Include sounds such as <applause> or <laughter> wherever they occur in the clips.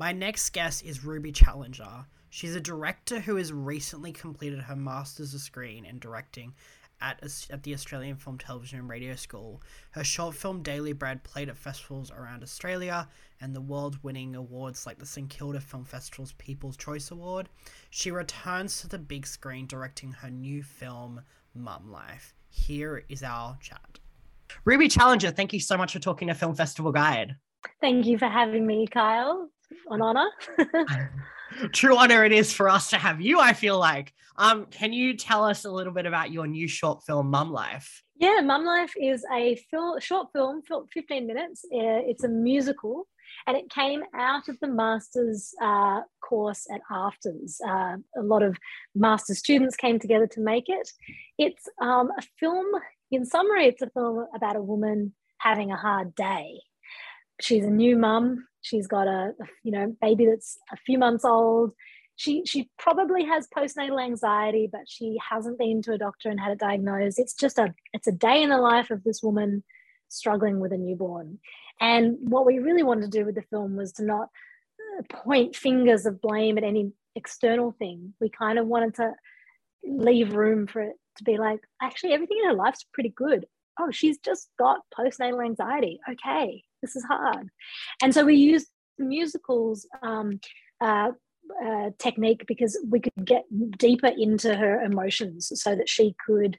My next guest is Ruby Challenger. She's a director who has recently completed her Masters of Screen in Directing at, at the Australian Film, Television and Radio School. Her short film Daily Bread played at festivals around Australia and the world winning awards like the St Kilda Film Festival's People's Choice Award. She returns to the big screen directing her new film, Mum Life. Here is our chat. Ruby Challenger, thank you so much for talking to Film Festival Guide. Thank you for having me, Kyle. An honor. <laughs> True honor it is for us to have you, I feel like. Um, can you tell us a little bit about your new short film, Mum Life? Yeah, Mum Life is a fil- short film, 15 minutes. Uh, it's a musical, and it came out of the master's uh, course at AFTRS. Uh, a lot of master students came together to make it. It's um, a film, in summary, it's a film about a woman having a hard day. She's a new mum. She's got a, you know baby that's a few months old. She she probably has postnatal anxiety but she hasn't been to a doctor and had it diagnosed. It's just a it's a day in the life of this woman struggling with a newborn. And what we really wanted to do with the film was to not uh, point fingers of blame at any external thing. We kind of wanted to leave room for it to be like actually everything in her life's pretty good. Oh she's just got postnatal anxiety. Okay this is hard. And so we used musicals um, uh, uh, technique because we could get deeper into her emotions so that she could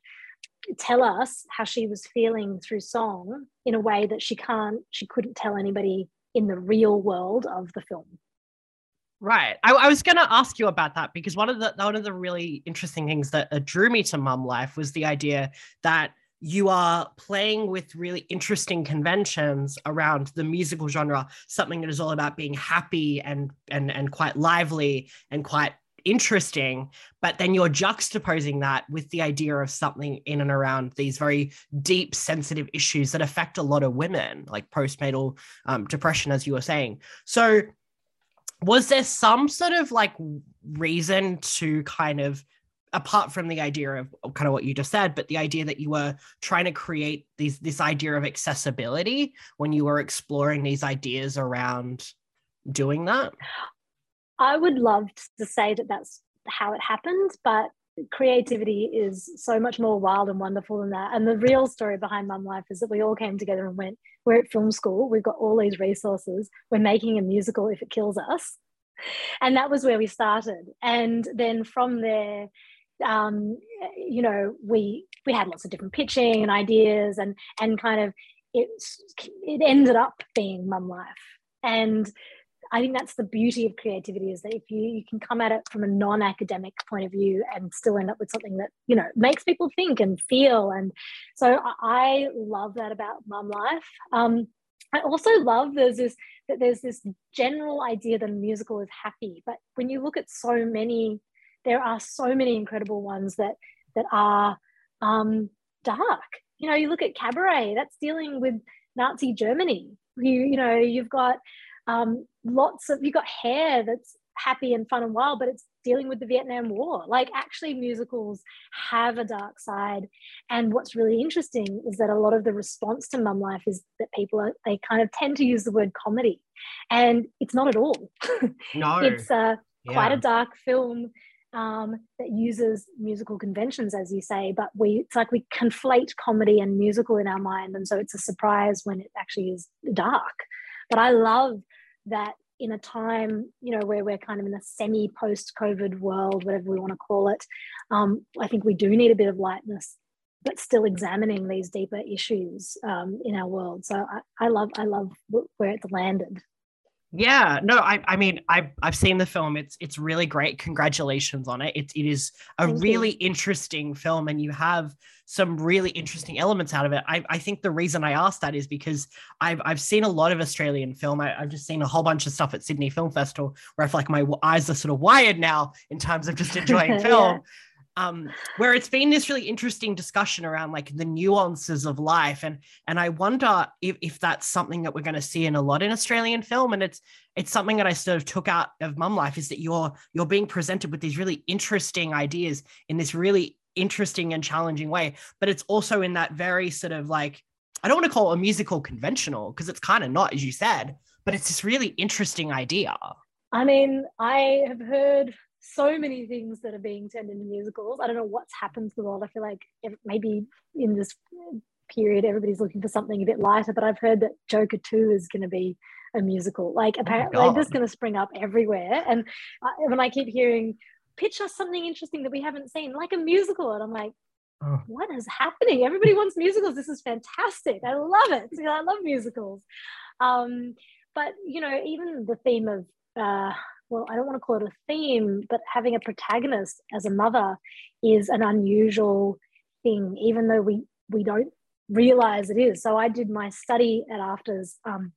tell us how she was feeling through song in a way that she can't she couldn't tell anybody in the real world of the film. Right. I, I was going to ask you about that because one of the one of the really interesting things that uh, drew me to mum life was the idea that you are playing with really interesting conventions around the musical genre something that is all about being happy and and and quite lively and quite interesting but then you're juxtaposing that with the idea of something in and around these very deep sensitive issues that affect a lot of women like postnatal um, depression as you were saying. So was there some sort of like reason to kind of apart from the idea of kind of what you just said but the idea that you were trying to create these this idea of accessibility when you were exploring these ideas around doing that? I would love to say that that's how it happened but creativity is so much more wild and wonderful than that. And the real story behind mum life is that we all came together and went we're at film school. We've got all these resources. We're making a musical if it kills us. And that was where we started. And then from there um, you know, we we had lots of different pitching and ideas, and and kind of it it ended up being mum life. And I think that's the beauty of creativity is that if you you can come at it from a non-academic point of view and still end up with something that you know makes people think and feel. And so I love that about mum life. Um, I also love there's this that there's this general idea that a musical is happy, but when you look at so many there are so many incredible ones that that are um, dark. You know, you look at Cabaret, that's dealing with Nazi Germany. You you know, you've got um, lots of you've got Hair that's happy and fun and wild, but it's dealing with the Vietnam War. Like actually, musicals have a dark side. And what's really interesting is that a lot of the response to Mum Life is that people are they kind of tend to use the word comedy, and it's not at all. <laughs> No, it's uh, quite yeah. a dark film um, that uses musical conventions, as you say, but we it's like we conflate comedy and musical in our mind, and so it's a surprise when it actually is dark. But I love that in a time, you know, where we're kind of in a semi post COVID world, whatever we want to call it, um, I think we do need a bit of lightness, but still examining these deeper issues um, in our world. So I, I love, I love where it's landed. Yeah, no, I I mean I I've seen the film. It's it's really great. Congratulations on it. It it is a Thank really you. interesting film and you have some really interesting elements out of it. I, I think the reason I asked that is because I've I've seen a lot of Australian film. I, have just seen a whole bunch of stuff at Sydney Film Festival where I feel like my eyes are sort of wired now in terms of just enjoying <laughs> film. yeah um, where it's been this really interesting discussion around like the nuances of life. And and i wonder if, if that's something that we're going to see in a lot in australian film. And it's it's something that i sort of took out of mum life is that you're you're being presented with these really interesting ideas in this really interesting and challenging way. But it's also in that very sort of like i don't want to call it a musical conventional because it's kind of not as you said but it's this really interesting idea. I mean, I have heard so many things that are being turned into musicals. I don't know what's happened to the world. I feel like maybe in this period, everybody's looking for something a bit lighter, but I've heard that Joker 2 is going to be a musical. Like, oh apparently, oh like, this is going to spring up everywhere. And when I keep hearing, pitch us something interesting that we haven't seen, like a musical, and I'm like, oh. what is happening? Everybody wants musicals. This is fantastic. I love it. I love musicals. Um, but you know, even the theme of uh, well, I don't want to call it a theme, but having a protagonist as a mother is an unusual thing, even though we we don't realize it is. So I did my study at AFTRS um,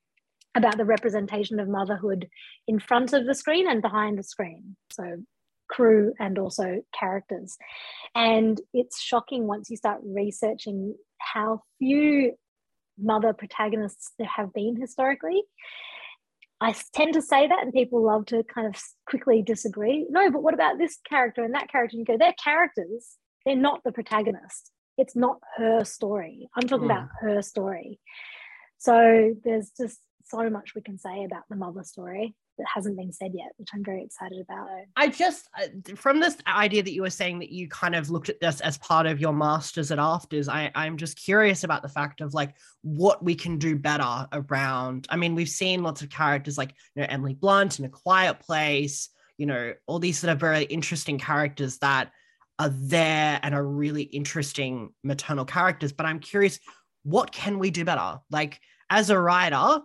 about the representation of motherhood in front of the screen and behind the screen. So crew and also characters. And it's shocking once you start researching how few mother protagonists there have been historically. I tend to say that, and people love to kind of quickly disagree. No, but what about this character and that character? And you go, they're characters, they're not the protagonist. It's not her story. I'm talking mm. about her story. So there's just so much we can say about the mother story that hasn't been said yet, which I'm very excited about. I just, uh, from this idea that you were saying that you kind of looked at this as part of your masters at AFTRS, I, I'm just curious about the fact of like what we can do better around. I mean, we've seen lots of characters like, you know, Emily Blunt in A Quiet Place, you know, all these sort of very interesting characters that are there and are really interesting maternal characters. But I'm curious, what can we do better? Like, as a writer,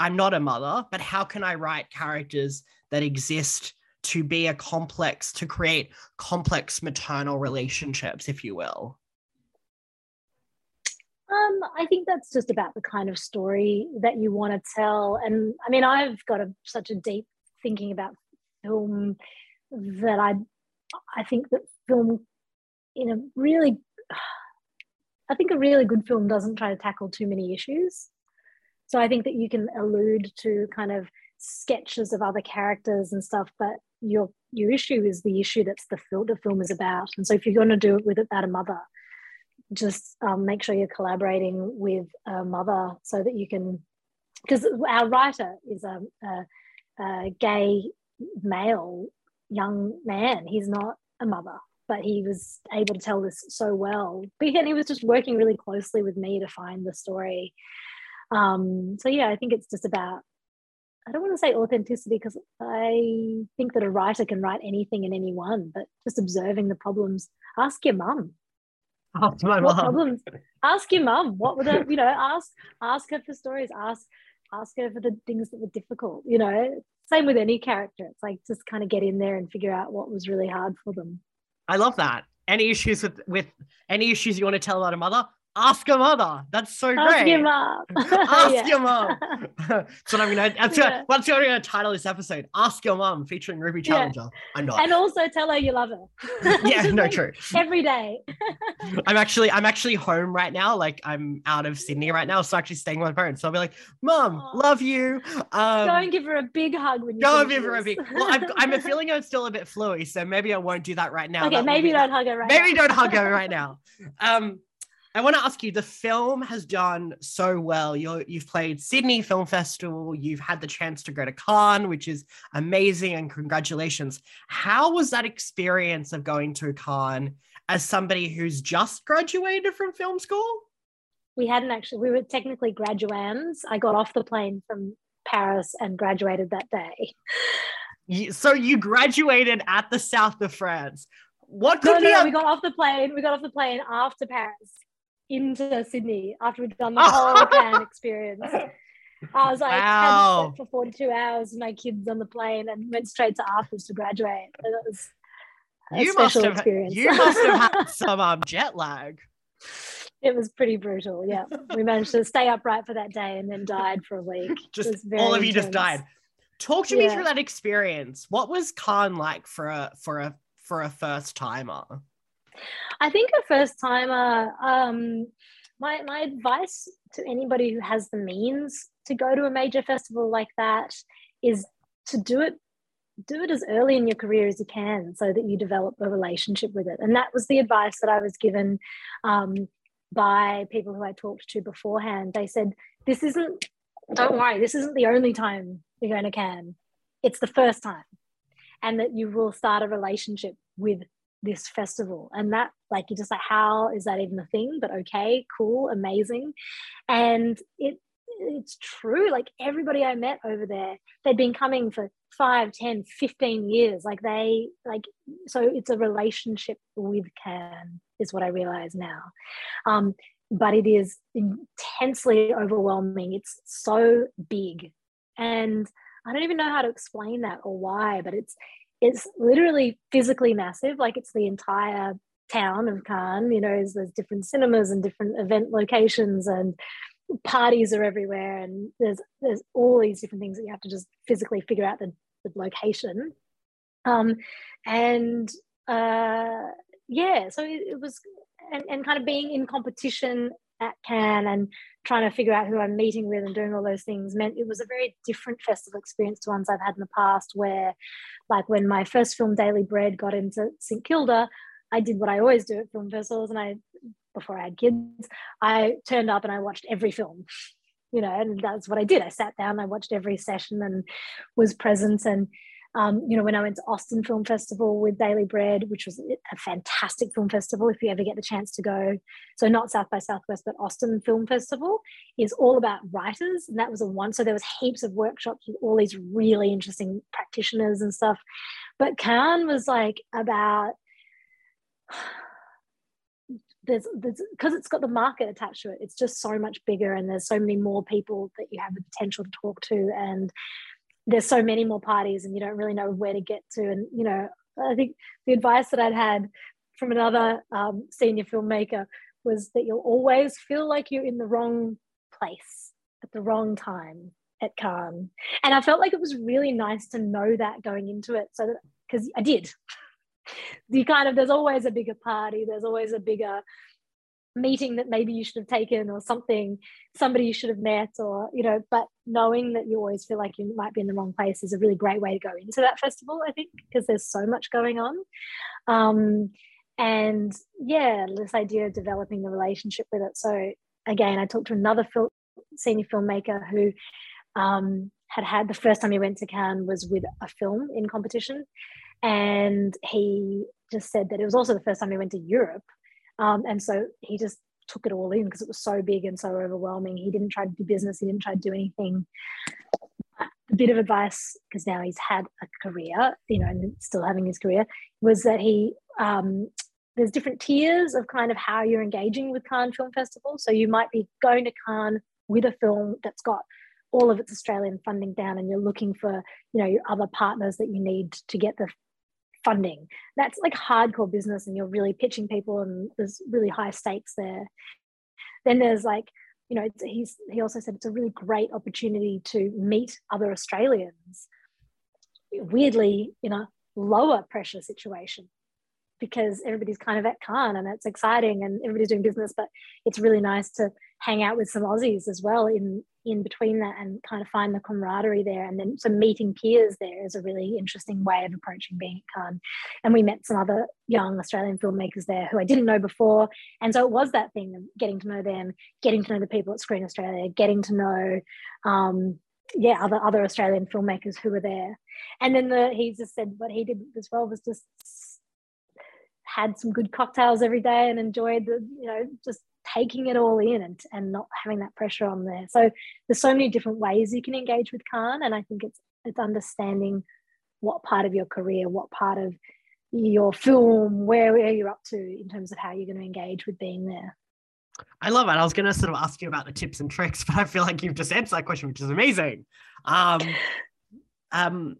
I'm not a mother, but how can I write characters that exist to be a complex, to create complex maternal relationships, if you will? Um, I think that's just about the kind of story that you want to tell. And I mean, I've got a, such a deep thinking about film that I, I think that film, in a really, <sighs> I think a really good film doesn't try to tackle too many issues. So I think that you can allude to kind of sketches of other characters and stuff, but your your issue is the issue that's the film the film is about. And so if you're going to do it with about a mother, just um, make sure you're collaborating with a mother so that you can, because our writer is a, a, a gay male young man. He's not a mother but he was able to tell this so well. But he was just working really closely with me to find the story. Um, so yeah, I think it's just about I don't want to say authenticity because I think that a writer can write anything and anyone, but just observing the problems. Ask your mum. Ask my mum. Problems? Ask your mum. What were the, you know, ask ask her for stories. Ask ask her for the things that were difficult. You know, same with any character. It's like just kind of get in there and figure out what was really hard for them. I love that. Any issues with with any issues you want to tell about a mother? Ask your mother. That's so great. Ask great. Your mom. Ask your mom. <laughs> <laughs> <laughs> that's what I'm gonna. That's yeah. what, what I'm gonna title this episode. Ask your mom, featuring Ruby Challenger. Yeah. I'm not. And also tell her you love her. yeah, no, like true. Every day. I'm actually, I'm actually home right now. Like I'm out of Sydney right now, so I'm actually staying with my parents. So I'll be like, "Mom, oh. love you." Um, go and give her a big hug when you. Go and give her a big. Well, I'm, I'm feeling I'm still a bit fluey, so maybe I won't do that right now. Okay, that maybe don't hug her right. Maybe now. don't hug her right now. Um, I want to ask you the film has done so well. you have played Sydney Film Festival, you've had the chance to go to Cannes, which is amazing, and congratulations. How was that experience of going to Cannes as somebody who's just graduated from film school? We hadn't actually, we were technically graduands. I got off the plane from Paris and graduated that day. So you graduated at the south of France. What could no, no, no, we got off the plane. We got off the plane after Paris into Sydney after we'd done the whole Cannes experience. I was like, wow. for 42 hours with my kids on the plane and went straight to AFTRS to graduate. And it was a you special must have, experience. You must have had <laughs> some um, jet lag. It was pretty brutal. Yeah. We managed to stay upright for that day and then died for a week. <laughs> Just all of you just died. Talk to yeah. me through that experience. What was Cannes like for a for a for a first timer? I think a first timer, um, my, my advice to anybody who has the means to go to a major festival like that is to do it do it as early in your career as you Cannes so that you develop a relationship with it. And that was the advice that i was given um, by people who i talked to beforehand. They said this isn't don't worry this isn't the only time you're going to can. It's the first time. And that you will start a relationship with this festival. And that like you're just like how is that even a thing? But okay cool amazing. And it it's true. Like everybody i met over there they'd been coming for 5 10 15 years. Like they like so it's a relationship with Cannes is what i realize now. Um but it is intensely overwhelming. It's so big. And i don't even know how to explain that or why but it's it's literally physically massive. Like it's the entire town of Cannes. You know, there's different cinemas and different event locations and parties are everywhere and there's there's all these different things that you have to just physically figure out the, the location um and uh yeah so it, it was and, and kind of being in competition at Cannes and trying to figure out who I'm meeting with and doing all those things meant it was a very different festival experience to ones I've had in the past where like when my first film Daily Bread got into St Kilda I did what I always do at film festivals and I before I had kids I turned up and I watched every film you know and that's what I did. I sat down I watched every session and was present and um, you know, when I went to Austin Film Festival with Daily Bread, which was a fantastic film festival, if you ever get the chance to go. So not South by Southwest, but Austin Film Festival is all about writers, and that was a one. So there was heaps of workshops with all these really interesting practitioners and stuff. But Cannes was like about <sighs> there's because it's got the market attached to it it's just so much bigger and there's so many more people that you have the potential to talk to and there's so many more parties and you don't really know where to get to and you know i think the advice that i'd had from another um, senior filmmaker was that you'll always feel like you're in the wrong place at the wrong time at Cannes. And I felt like it was really nice to know that going into it. So that because I did. <laughs> You kind of there's always a bigger party, there's always a bigger meeting that maybe you should have taken or something somebody you should have met or you know but knowing that you always feel like you might be in the wrong place is a really great way to go into that festival i think because there's so much going on. Um, and yeah this idea of developing the relationship with it. So again i talked to another fil- senior filmmaker who um, had had the first time he went to cannes was with a film in competition. And he just said that it was also the first time he went to europe um, and so he just took it all in because it was so big and so overwhelming. He didn't try to do business, he didn't try to do anything. A bit of advice, because now he's had a career, you know, and still having his career, was that he um, there's different tiers of kind of how you're engaging with Cannes Film Festival. So you might be going to Cannes with a film that's got all of its Australian funding down, and you're looking for you know your other partners that you need to get the funding. That's like hardcore business, and you're really pitching people, and there's really high stakes there. Then there's like, you know, he's he also said it's a really great opportunity to meet other Australians. Weirdly, in a lower pressure situation, because everybody's kind of at Cannes and it's exciting and everybody's doing business, but it's really nice to hang out with some Aussies as well in in between that and kind of find the camaraderie there. And then so meeting peers there is a really interesting way of approaching being at Cannes. And we met some other young Australian filmmakers there who I didn't know before. And so it was that thing of getting to know them, getting to know the people at Screen Australia, getting to know um, yeah, other other Australian filmmakers who were there. And then the he just said what he did as well was just had some good cocktails every day and enjoyed the, you know, just taking it all in and, and not having that pressure on there. So there's so many different ways you can engage with Cannes. And I think it's it's understanding what part of your career, what part of your film, where, where you're up to in terms of how you're going to engage with being there. I love it. I was going to sort of ask you about the tips and tricks, <laughs> but I feel like you've just answered that question, which is amazing. Um, um,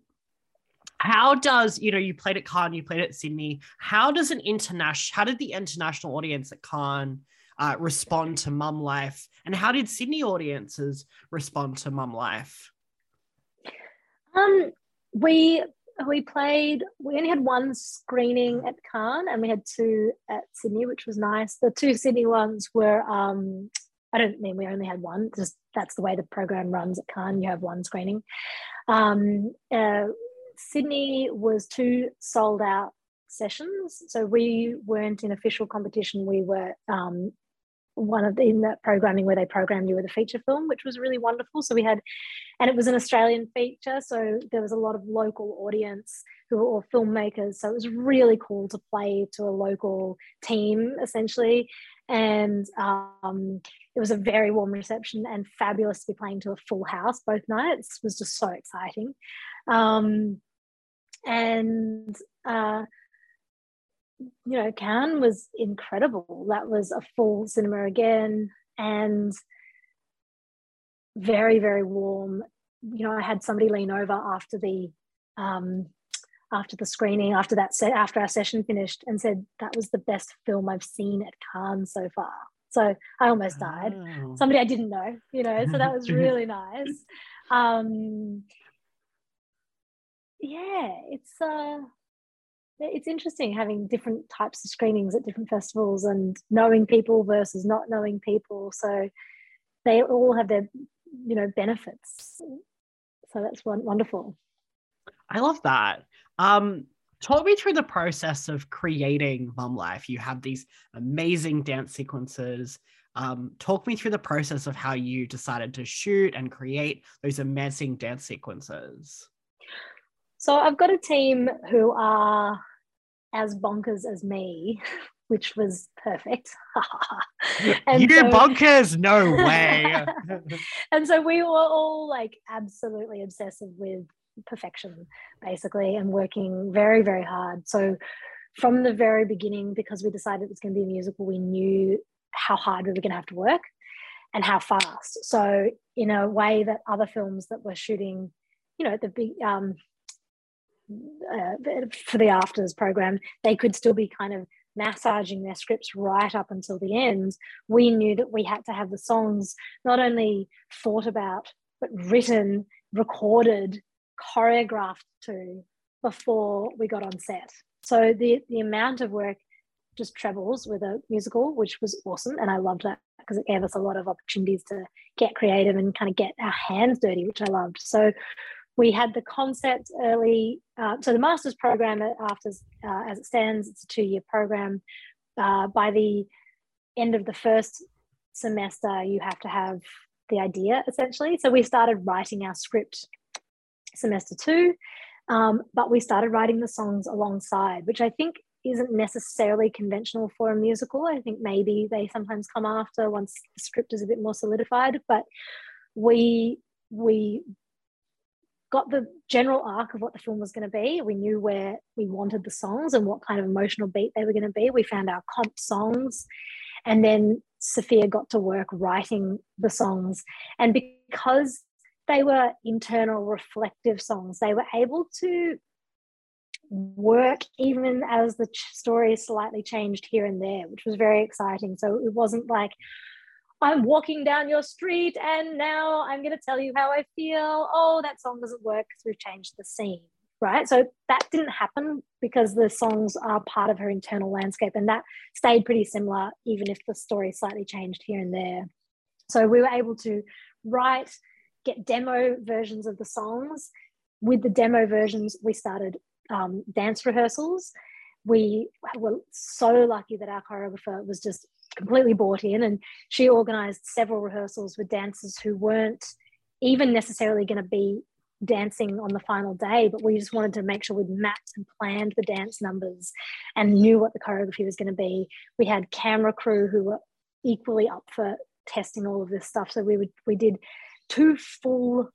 how does you know you played at Cannes, you played at Sydney? How does an international? How did the international audience at Cannes uh, respond to Mum Life, and how did Sydney audiences respond to Mum Life? Um, we we played. We only had one screening at Cannes, and we had two at Sydney, which was nice. The two Sydney ones were. Um, I don't mean we only had one. Just that's the way the program runs at Cannes. You have one screening. Um, uh, Sydney was two sold out sessions. So we weren't in official competition. We were um, one of the, in that programming where they programmed you with a feature film, which was really wonderful. So we had, and it was an Australian feature, so there was a lot of local audience who were all filmmakers. So it was really cool to play to a local team essentially, and um, it was a very warm reception and fabulous to be playing to a full house both nights. It was just so exciting, um, and. Uh, you know, Cannes was incredible. That was a full cinema again and very, very warm. You know, I had somebody lean over after the um, after the screening, after that set, after our session finished, and said that was the best film I've seen at Cannes so far. So I almost died. Oh. Somebody I didn't know, you know, so that was <laughs> really nice. Um, yeah, it's uh it's interesting having different types of screenings at different festivals and knowing people versus not knowing people. So they all have their you know benefits. So that's one wonderful. I love that. Um talk me through the process of creating mum life. You have these amazing dance sequences. Um, talk me through the process of how you decided to shoot and create those amazing dance sequences. So I've got a team who are as bonkers as me, <laughs> which was perfect. <laughs> and you so, bonkers? No way. <laughs> and so we were all like absolutely obsessive with perfection, basically, and working very, very hard. So from the very beginning, because we decided it was going to be a musical, we knew how hard we were going to have to work and how fast. So in a way that other films that were shooting, you know, the big um, uh, for the AFTRS program, they could still be kind of massaging their scripts right up until the end. We knew that we had to have the songs not only thought about, but written, recorded, choreographed to before we got on set. So the, the amount of work just trebles with a musical, which was awesome. And I loved that because it gave us a lot of opportunities to get creative and kind of get our hands dirty, which I loved. So we had the concept early. Uh, so the master's program after uh, as it stands, it's a two-year program. Uh, by the end of the first semester, you have to have the idea essentially. So we started writing our script semester two, um, but we started writing the songs alongside, which I think isn't necessarily conventional for a musical. I think maybe they sometimes come after once the script is a bit more solidified, but we we got the general arc of what the film was going to be. We knew where we wanted the songs and what kind of emotional beat they were going to be. We found our comp songs. And then Sophia got to work writing the songs. And because they were internal reflective songs, they were able to work even as the story slightly changed here and there, which was very exciting. So it wasn't like, I'm walking down your street and now I'm going to tell you how I feel. Oh, that song doesn't work because we've changed the scene, right? So that didn't happen because the songs are part of her internal landscape and that stayed pretty similar, even if the story slightly changed here and there. So we were able to write, get demo versions of the songs. With the demo versions, we started um, dance rehearsals. We were so lucky that our choreographer was just completely bought in and she organized several rehearsals with dancers who weren't even necessarily going to be dancing on the final day but we just wanted to make sure we'd mapped and planned the dance numbers and knew what the choreography was going to be. We had camera crew who were equally up for testing all of this stuff so we would we did two full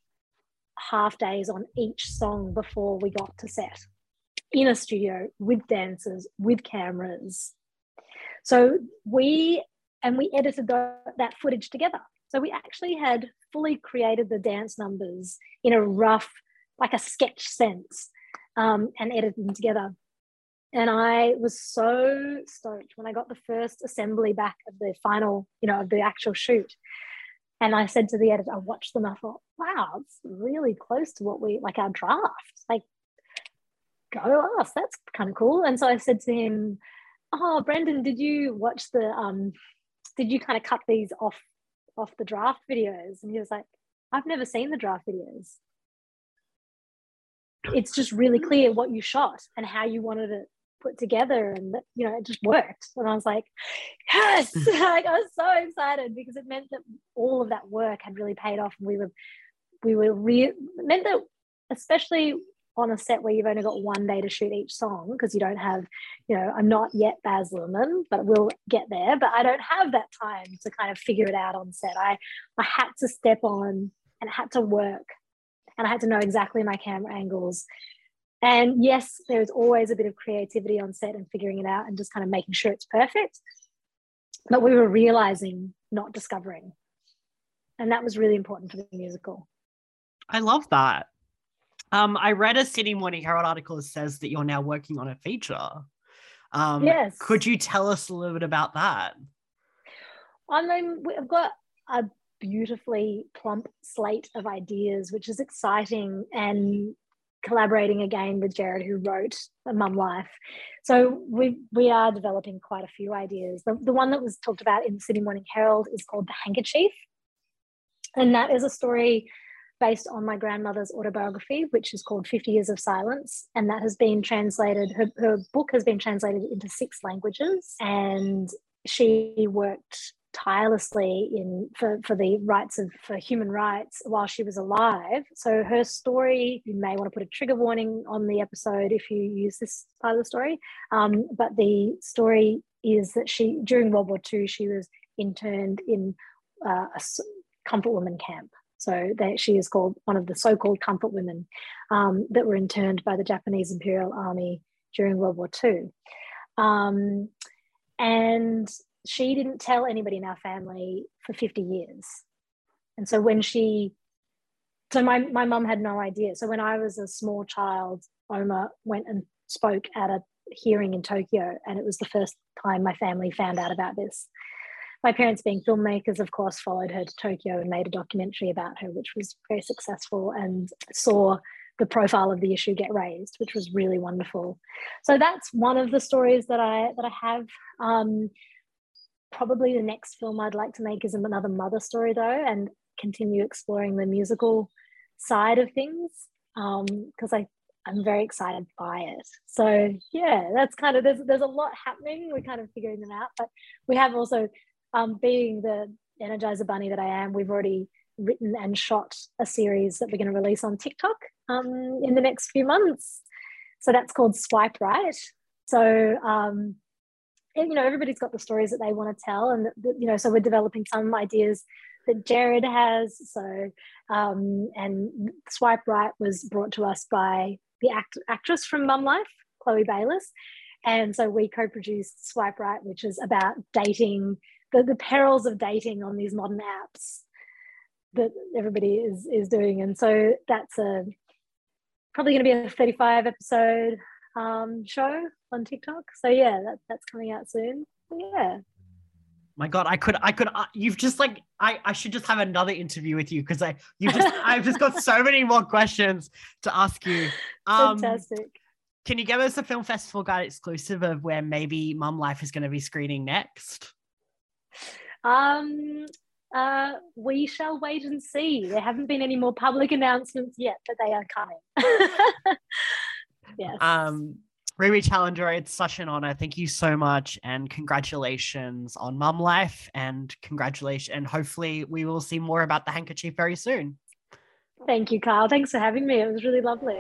half days on each song before we got to set in a studio with dancers with cameras so we, and we edited the, that footage together. So we actually had fully created the dance numbers in a rough, like a sketch sense, um, and edited them together. And I was so stoked when I got the first assembly back of the final, you know, of the actual shoot. And I said to the editor, I watched them. I thought, wow, it's really close to what we like our draft. Like, go us. That's kind of cool. And so I said to him, oh Brendan, did you watch the um did you kind of cut these off off the draft videos? And he was like, I've never seen the draft videos. It's just really clear what you shot and how you wanted it put together and you know it just worked and i was like yes <laughs> <laughs> like i was so excited because it meant that all of that work had really paid off and we were we were re- meant that especially on a set where you've only got one day to shoot each song because you don't have, you know, I'm not yet Baz Luhrmann, but we'll get there. But I don't have that time to kind of figure it out on set. I I had to step on and had to work, and I had to know exactly my camera angles. And yes, there's always a bit of creativity on set and figuring it out and just kind of making sure it's perfect. But we were realizing, not discovering. And that was really important for the musical. I love that. Um, I read a Sydney Morning Herald article that says that you're now working on a feature. Um, yes. Could you tell us a little bit about that? I mean, we've got a beautifully plump slate of ideas, which is exciting, and collaborating again with Jared, who wrote a Mum Life. So we we are developing quite a few ideas. The, the one that was talked about in the Sydney Morning Herald is called The Handkerchief, and that is a story based on my grandmother's autobiography, which is called 50 Years of Silence. And that has been translated, her, her book has been translated into six languages. And she worked tirelessly in for, for the rights of for human rights while she was alive. So her story, you may want to put a trigger warning on the episode if you use this part of the story. Um, but the story is that she during World War II she was interned in uh, a comfort woman camp. So that she is called one of the so-called comfort women um, that were interned by the Japanese Imperial Army during World War II. Um, and she didn't tell anybody in our family for 50 years. And so when she, so my, my mum had no idea. So when I was a small child, Oma went and spoke at a hearing in Tokyo, and it was the first time my family found out about this my parents being filmmakers of course followed her to tokyo and made a documentary about her which was very successful and saw the profile of the issue get raised which was really wonderful so that's one of the stories that i that i have um, probably the next film i'd like to make is another mother story though and continue exploring the musical side of things because um, i I'm very excited by it. So yeah, that's kind of there's there's a lot happening. We're kind of figuring them out, but we have also um, being the Energizer Bunny that I am, we've already written and shot a series that we're going to release on TikTok um, in the next few months. So that's called Swipe Right. So, um, and, you know, everybody's got the stories that they want to tell. And, you know, so we're developing some ideas that Jared has. So, um, and Swipe Right was brought to us by the act- actress from Mum Life, Chloe Bayliss. And so we co produced Swipe Right, which is about dating the, the perils of dating on these modern apps that everybody is is doing. And so that's a probably going to be a 35 episode um, show on tiktok. So yeah that, that's coming out soon. Yeah. My god i could i could uh, you've just like i i should just have another interview with you because i you just <laughs> i've just got so many more questions to ask you. Um fantastic. can you give us a film festival guide exclusive of where maybe mum life is going to be screening next um, uh, we shall wait and see. There haven't been any more public announcements yet, but they are coming. <laughs> yes. Um, Ruby Challenger, it's such an honor. Thank you so much, and congratulations on Mum Life, and congratulations, and hopefully we will see more about the handkerchief very soon. Thank you, Carl. Thanks for having me. It was really lovely.